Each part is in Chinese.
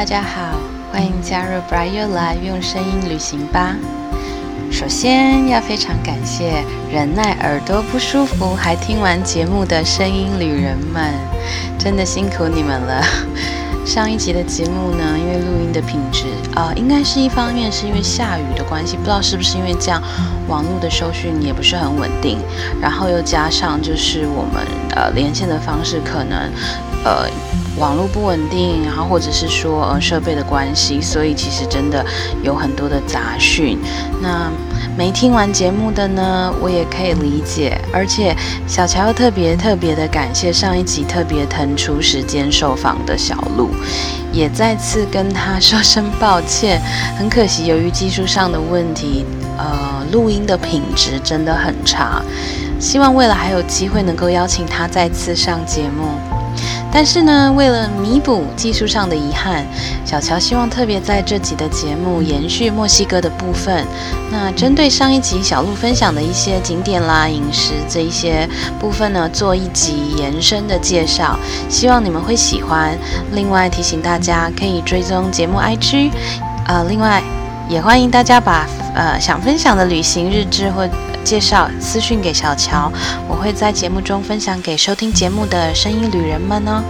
大家好，欢迎加入 Bright Your Life，用声音旅行吧。首先要非常感谢忍耐耳朵不舒服还听完节目的声音旅人们，真的辛苦你们了。上一集的节目呢，因为录音的品质啊，应该是一方面是因为下雨的关系，不知道是不是因为这样，网络的收讯也不是很稳定，然后又加上就是我们呃连线的方式可能呃。网络不稳定，然后或者是说呃设备的关系，所以其实真的有很多的杂讯。那没听完节目的呢，我也可以理解。而且小乔特别特别的感谢上一集特别腾出时间受访的小鹿，也再次跟他说声抱歉。很可惜，由于技术上的问题，呃，录音的品质真的很差。希望未来还有机会能够邀请他再次上节目。但是呢，为了弥补技术上的遗憾，小乔希望特别在这集的节目延续墨西哥的部分。那针对上一集小鹿分享的一些景点啦、饮食这一些部分呢，做一集延伸的介绍，希望你们会喜欢。另外提醒大家可以追踪节目 IG，呃，另外也欢迎大家把呃想分享的旅行日志或。介绍私讯给小乔，我会在节目中分享给收听节目的声音旅人们哦。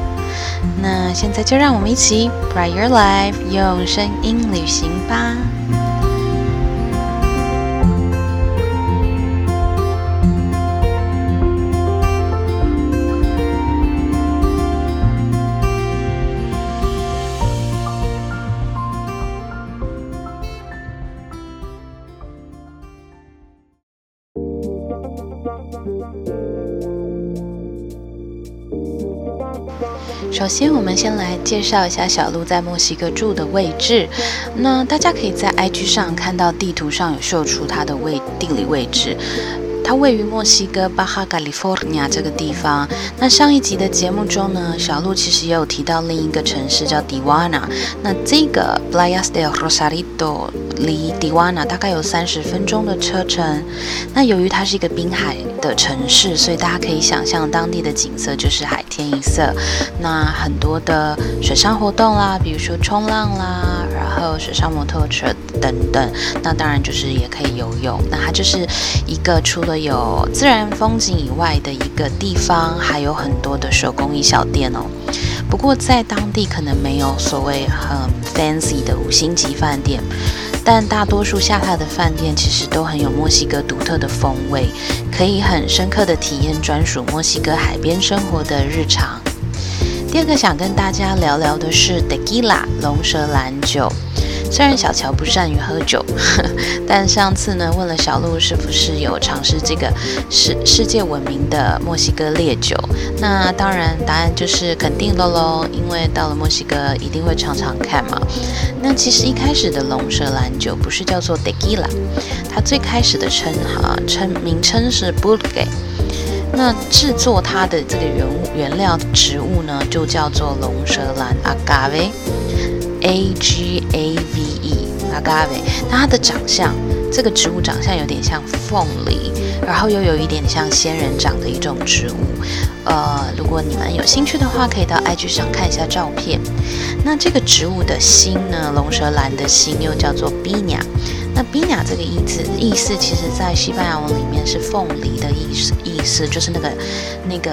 那现在就让我们一起 Bright Your Life，用声音旅行吧。首先，我们先来介绍一下小鹿在墨西哥住的位置。那大家可以在 IG 上看到地图上有秀出它的位地理位置。它位于墨西哥巴哈加利福尼亚这个地方。那上一集的节目中呢，小鹿其实也有提到另一个城市叫迪瓦纳。那这个 Playas del Rosarito 离迪瓦纳大概有三十分钟的车程。那由于它是一个滨海的城市，所以大家可以想象当地的景色就是海天一色。那很多的水上活动啦，比如说冲浪啦，然后水上摩托车等等。那当然就是也可以游泳。那它就是一个除了有自然风景以外的一个地方，还有很多的手工艺小店哦。不过在当地可能没有所谓很 fancy 的五星级饭店，但大多数下榻的饭店其实都很有墨西哥独特的风味，可以很深刻的体验专属墨西哥海边生活的日常。第二个想跟大家聊聊的是 Tequila 龙舌兰酒。虽然小乔不善于喝酒，但上次呢问了小鹿是不是有尝试这个世世界闻名的墨西哥烈酒，那当然答案就是肯定的喽，因为到了墨西哥一定会尝尝看嘛。那其实一开始的龙舌兰酒不是叫做 Tequila，它最开始的称哈称名称是 b u l g e 那制作它的这个原原料植物呢就叫做龙舌兰 Agave。A G A V E，agave。那它的长相，这个植物长相有点像凤梨，然后又有一点像仙人掌的一种植物。呃，如果你们有兴趣的话，可以到 IG 上看一下照片。那这个植物的心呢，龙舌兰的心又叫做 bina。那 bina 这个意思，意思其实在西班牙文里面是凤梨的意思，意思就是那个那个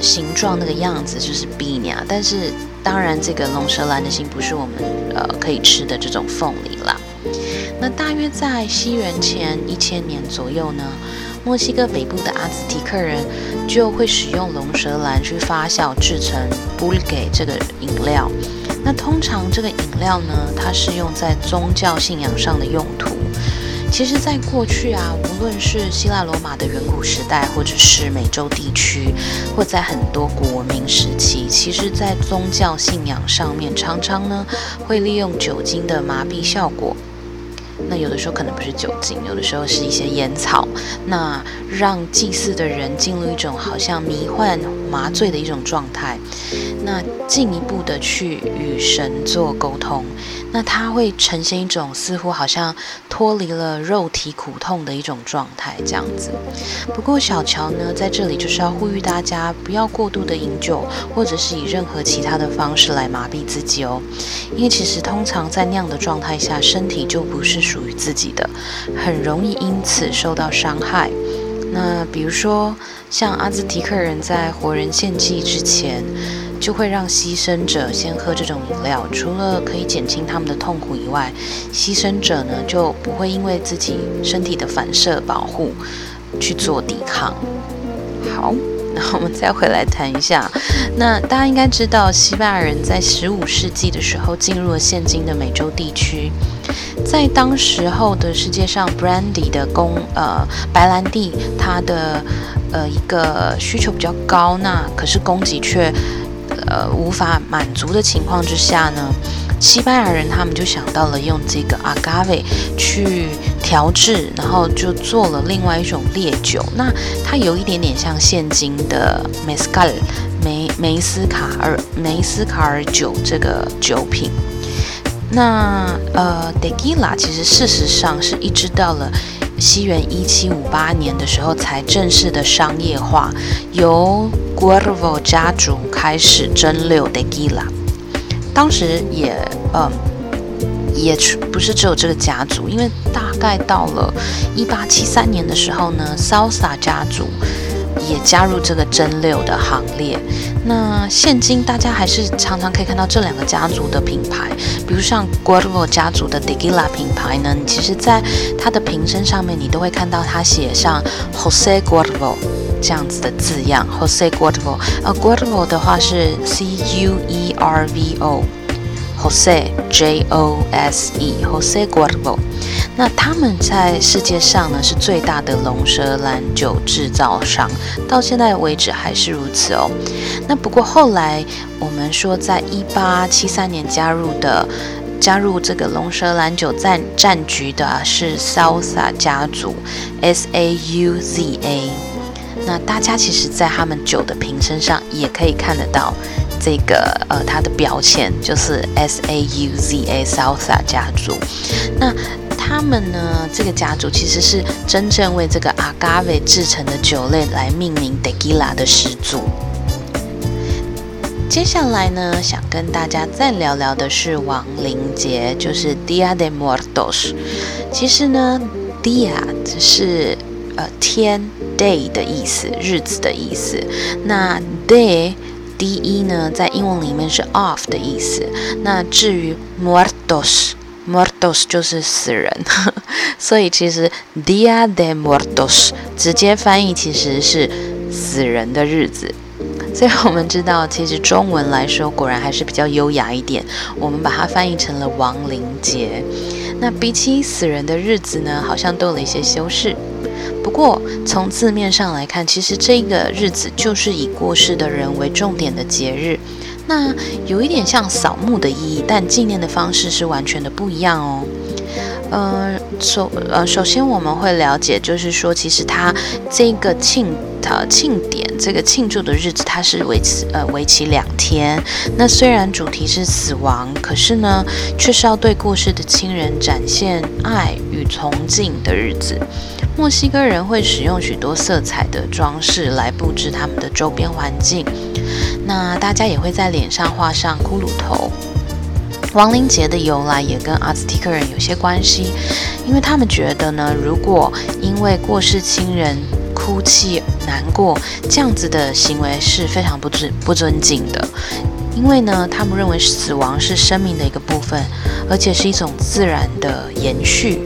形状那个样子就是 bina，但是。当然，这个龙舌兰的心不是我们呃可以吃的这种凤梨啦。那大约在西元前一千年左右呢，墨西哥北部的阿兹提克人就会使用龙舌兰去发酵制成布里给这个饮料。那通常这个饮料呢，它是用在宗教信仰上的用途。其实，在过去啊，无论是希腊罗马的远古时代，或者是美洲地区，或在很多古文明时期，其实，在宗教信仰上面，常常呢会利用酒精的麻痹效果。那有的时候可能不是酒精，有的时候是一些烟草，那让祭祀的人进入一种好像迷幻麻醉的一种状态，那进一步的去与神做沟通。那它会呈现一种似乎好像脱离了肉体苦痛的一种状态，这样子。不过小乔呢，在这里就是要呼吁大家不要过度的饮酒，或者是以任何其他的方式来麻痹自己哦。因为其实通常在那样的状态下，身体就不是属于自己的，很容易因此受到伤害。那比如说，像阿兹提克人在活人献祭之前。就会让牺牲者先喝这种饮料，除了可以减轻他们的痛苦以外，牺牲者呢就不会因为自己身体的反射保护去做抵抗。好，那我们再回来谈一下，那大家应该知道，西班牙人在十五世纪的时候进入了现今的美洲地区，在当时候的世界上，brandy 的供呃白兰地它的呃一个需求比较高，那可是供给却。呃，无法满足的情况之下呢，西班牙人他们就想到了用这个 agave 去调制，然后就做了另外一种烈酒。那它有一点点像现今的 mezcal 梅梅斯卡尔梅斯卡尔酒这个酒品。那呃，tequila 其实事实上是一直到了。西元一七五八年的时候，才正式的商业化，由 Guervo 家族开始蒸馏 Tequila。当时也，嗯，也不是只有这个家族，因为大概到了一八七三年的时候呢，Salsa 家族。也加入这个蒸馏的行列。那现今大家还是常常可以看到这两个家族的品牌，比如像 Guervo 家族的 d e g i l a 品牌呢，你其实在它的瓶身上面你都会看到它写上 Jose Guervo 这样子的字样。Jose Guervo，呃，Guervo 的话是 C U E R V O Jose J O S E，Jose Guervo。那他们在世界上呢是最大的龙舌兰酒制造商，到现在为止还是如此哦。那不过后来我们说，在一八七三年加入的加入这个龙舌兰酒战战局的是 Sauza 家族，S A U Z A。那大家其实，在他们酒的瓶身上也可以看得到这个呃它的标签，就是 S A U Z A salsa 家族。那他们呢？这个家族其实是真正为这个 agave 制成的酒类来命名 tequila 的始祖。接下来呢，想跟大家再聊聊的是亡灵节，就是 Dia de Muertos。其实呢，Dia 是呃天 day 的意思，日子的意思。那 day D E 呢，在英文里面是 off 的意思。那至于 Muertos。Muertos 就是死人，所以其实 Dia de Muertos 直接翻译其实是死人的日子。所以我们知道，其实中文来说果然还是比较优雅一点，我们把它翻译成了亡灵节。那比起死人的日子呢，好像多了一些修饰。不过从字面上来看，其实这个日子就是以过世的人为重点的节日。那有一点像扫墓的意义，但纪念的方式是完全的不一样哦。呃，首呃，首先我们会了解，就是说，其实它这个庆呃庆典，这个庆祝的日子，它是为期呃为期两天。那虽然主题是死亡，可是呢，却是要对过世的亲人展现爱与崇敬的日子。墨西哥人会使用许多色彩的装饰来布置他们的周边环境。那大家也会在脸上画上骷髅头。亡灵节的由来也跟阿兹提克人有些关系，因为他们觉得呢，如果因为过世亲人哭泣难过，这样子的行为是非常不尊不尊敬的。因为呢，他们认为死亡是生命的一个部分，而且是一种自然的延续。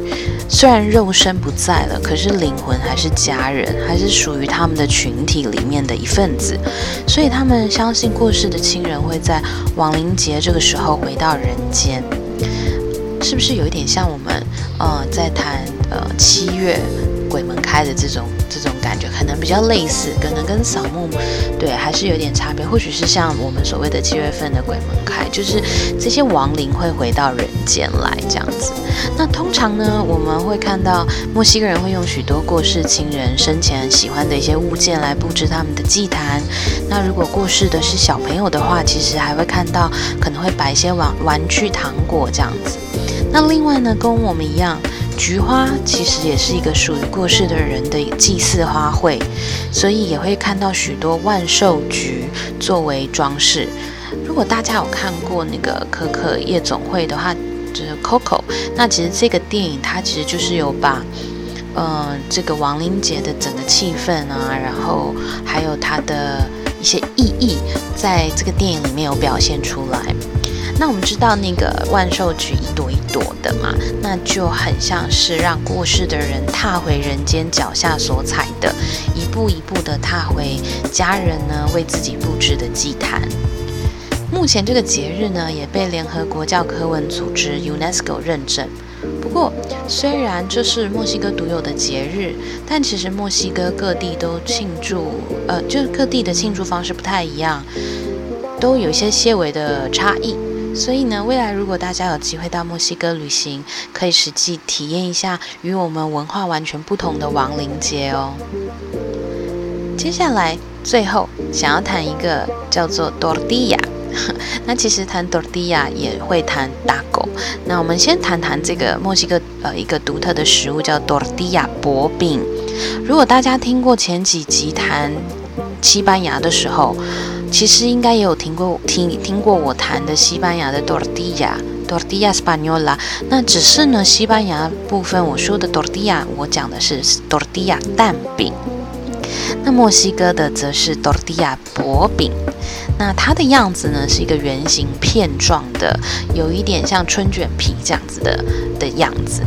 虽然肉身不在了，可是灵魂还是家人，还是属于他们的群体里面的一份子。所以他们相信过世的亲人会在亡灵节这个时候回到人间。是不是有一点像我们呃在谈呃七月鬼门开的这种这种感觉，可能比较类似，可能跟扫墓对还是有点差别。或许是像我们所谓的七月份的鬼门开，就是这些亡灵会回到人间来这样子。那通常呢，我们会看到墨西哥人会用许多过世亲人生前喜欢的一些物件来布置他们的祭坛。那如果过世的是小朋友的话，其实还会看到可能会摆一些玩玩具、糖果这样子。那另外呢，跟我们一样。菊花其实也是一个属于过世的人的祭祀花卉，所以也会看到许多万寿菊作为装饰。如果大家有看过那个可可夜总会的话，就是 Coco，那其实这个电影它其实就是有把，呃，这个亡灵节的整个气氛啊，然后还有它的一些意义，在这个电影里面有表现出来。那我们知道那个万寿菊一朵一朵的嘛，那就很像是让过世的人踏回人间脚下所踩的，一步一步的踏回家人呢为自己布置的祭坛。目前这个节日呢也被联合国教科文组织 UNESCO 认证。不过，虽然这是墨西哥独有的节日，但其实墨西哥各地都庆祝，呃，就是各地的庆祝方式不太一样，都有一些些微的差异。所以呢，未来如果大家有机会到墨西哥旅行，可以实际体验一下与我们文化完全不同的亡灵节哦。接下来，最后想要谈一个叫做 tortilla。那其实谈 tortilla 也会谈大狗。那我们先谈谈这个墨西哥呃一个独特的食物叫 tortilla 薄饼。如果大家听过前几集谈西班牙的时候，其实应该也有听过听听过我谈的西班牙的 tortilla，tortilla española。那只是呢，西班牙部分我说的 Dortia，我讲的是 Dortia 蛋饼。那墨西哥的则是 Dortia 薄饼。那它的样子呢，是一个圆形片状的，有一点像春卷皮这样子的的样子。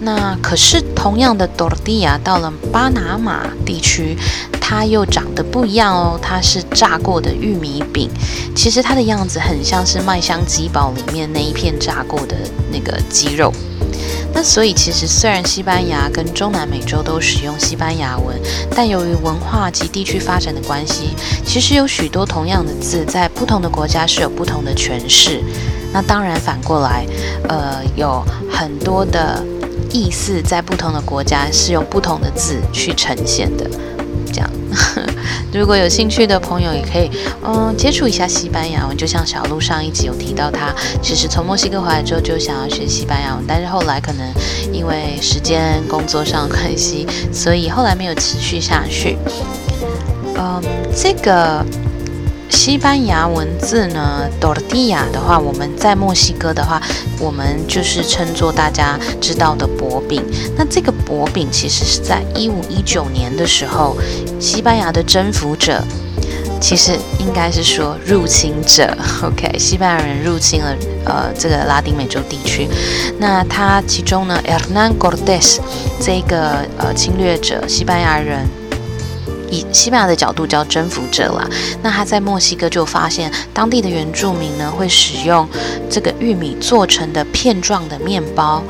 那可是同样的 tortilla 到了巴拿马地区。它又长得不一样哦，它是炸过的玉米饼，其实它的样子很像是麦香鸡堡里面那一片炸过的那个鸡肉。那所以其实虽然西班牙跟中南美洲都使用西班牙文，但由于文化及地区发展的关系，其实有许多同样的字在不同的国家是有不同的诠释。那当然反过来，呃，有很多的意思在不同的国家是用不同的字去呈现的。这样，如果有兴趣的朋友也可以，嗯，接触一下西班牙文。就像小路上一集有提到，他其实从墨西哥回来之后就想要学西班牙文，但是后来可能因为时间、工作上关系，所以后来没有持续下去。嗯，这个。西班牙文字呢，tortilla 的话，我们在墨西哥的话，我们就是称作大家知道的薄饼。那这个薄饼其实是在一五一九年的时候，西班牙的征服者，其实应该是说入侵者，OK，西班牙人入侵了呃这个拉丁美洲地区。那他其中呢，Hernán Cortés 这个呃侵略者，西班牙人。以西班牙的角度叫征服者啦，那他在墨西哥就发现当地的原住民呢会使用这个玉米做成的片状的面包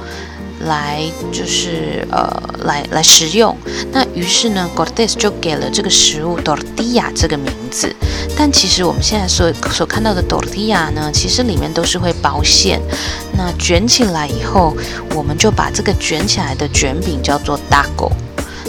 来，就是呃来来食用。那于是呢，Gordes 就给了这个食物 Dortia 这个名字。但其实我们现在所所看到的 Dortia 呢，其实里面都是会包馅。那卷起来以后，我们就把这个卷起来的卷饼叫做 Dago。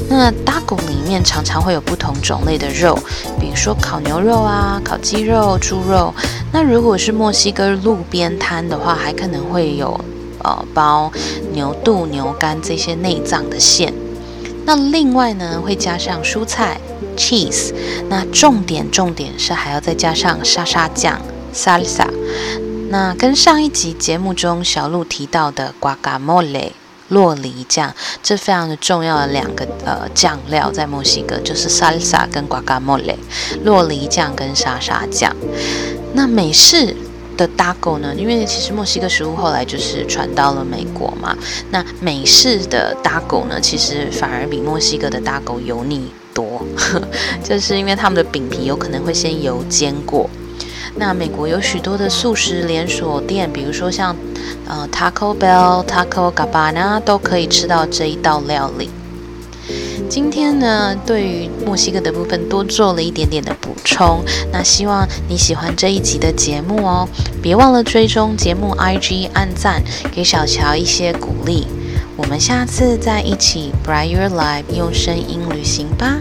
那大骨里面常常会有不同种类的肉，比如说烤牛肉啊、烤鸡肉、猪肉。那如果是墨西哥路边摊的话，还可能会有呃包牛肚、牛肝这些内脏的馅。那另外呢，会加上蔬菜 cheese。那重点重点是还要再加上沙沙酱 salsa。那跟上一集节目中小鹿提到的 guacamole。洛梨酱，这非常的重要的两个呃酱料，在墨西哥就是 salsa 跟 guacamole，洛梨酱跟沙沙酱。那美式的 taco 呢？因为其实墨西哥食物后来就是传到了美国嘛。那美式的 taco 呢，其实反而比墨西哥的 taco 油腻多，就是因为他们的饼皮有可能会先油煎过。那美国有许多的素食连锁店，比如说像呃 Taco Bell、Taco Cabana 都可以吃到这一道料理。今天呢，对于墨西哥的部分多做了一点点的补充。那希望你喜欢这一集的节目哦，别忘了追踪节目 IG 按赞，给小乔一些鼓励。我们下次再一起 Bright Your Life 用声音旅行吧。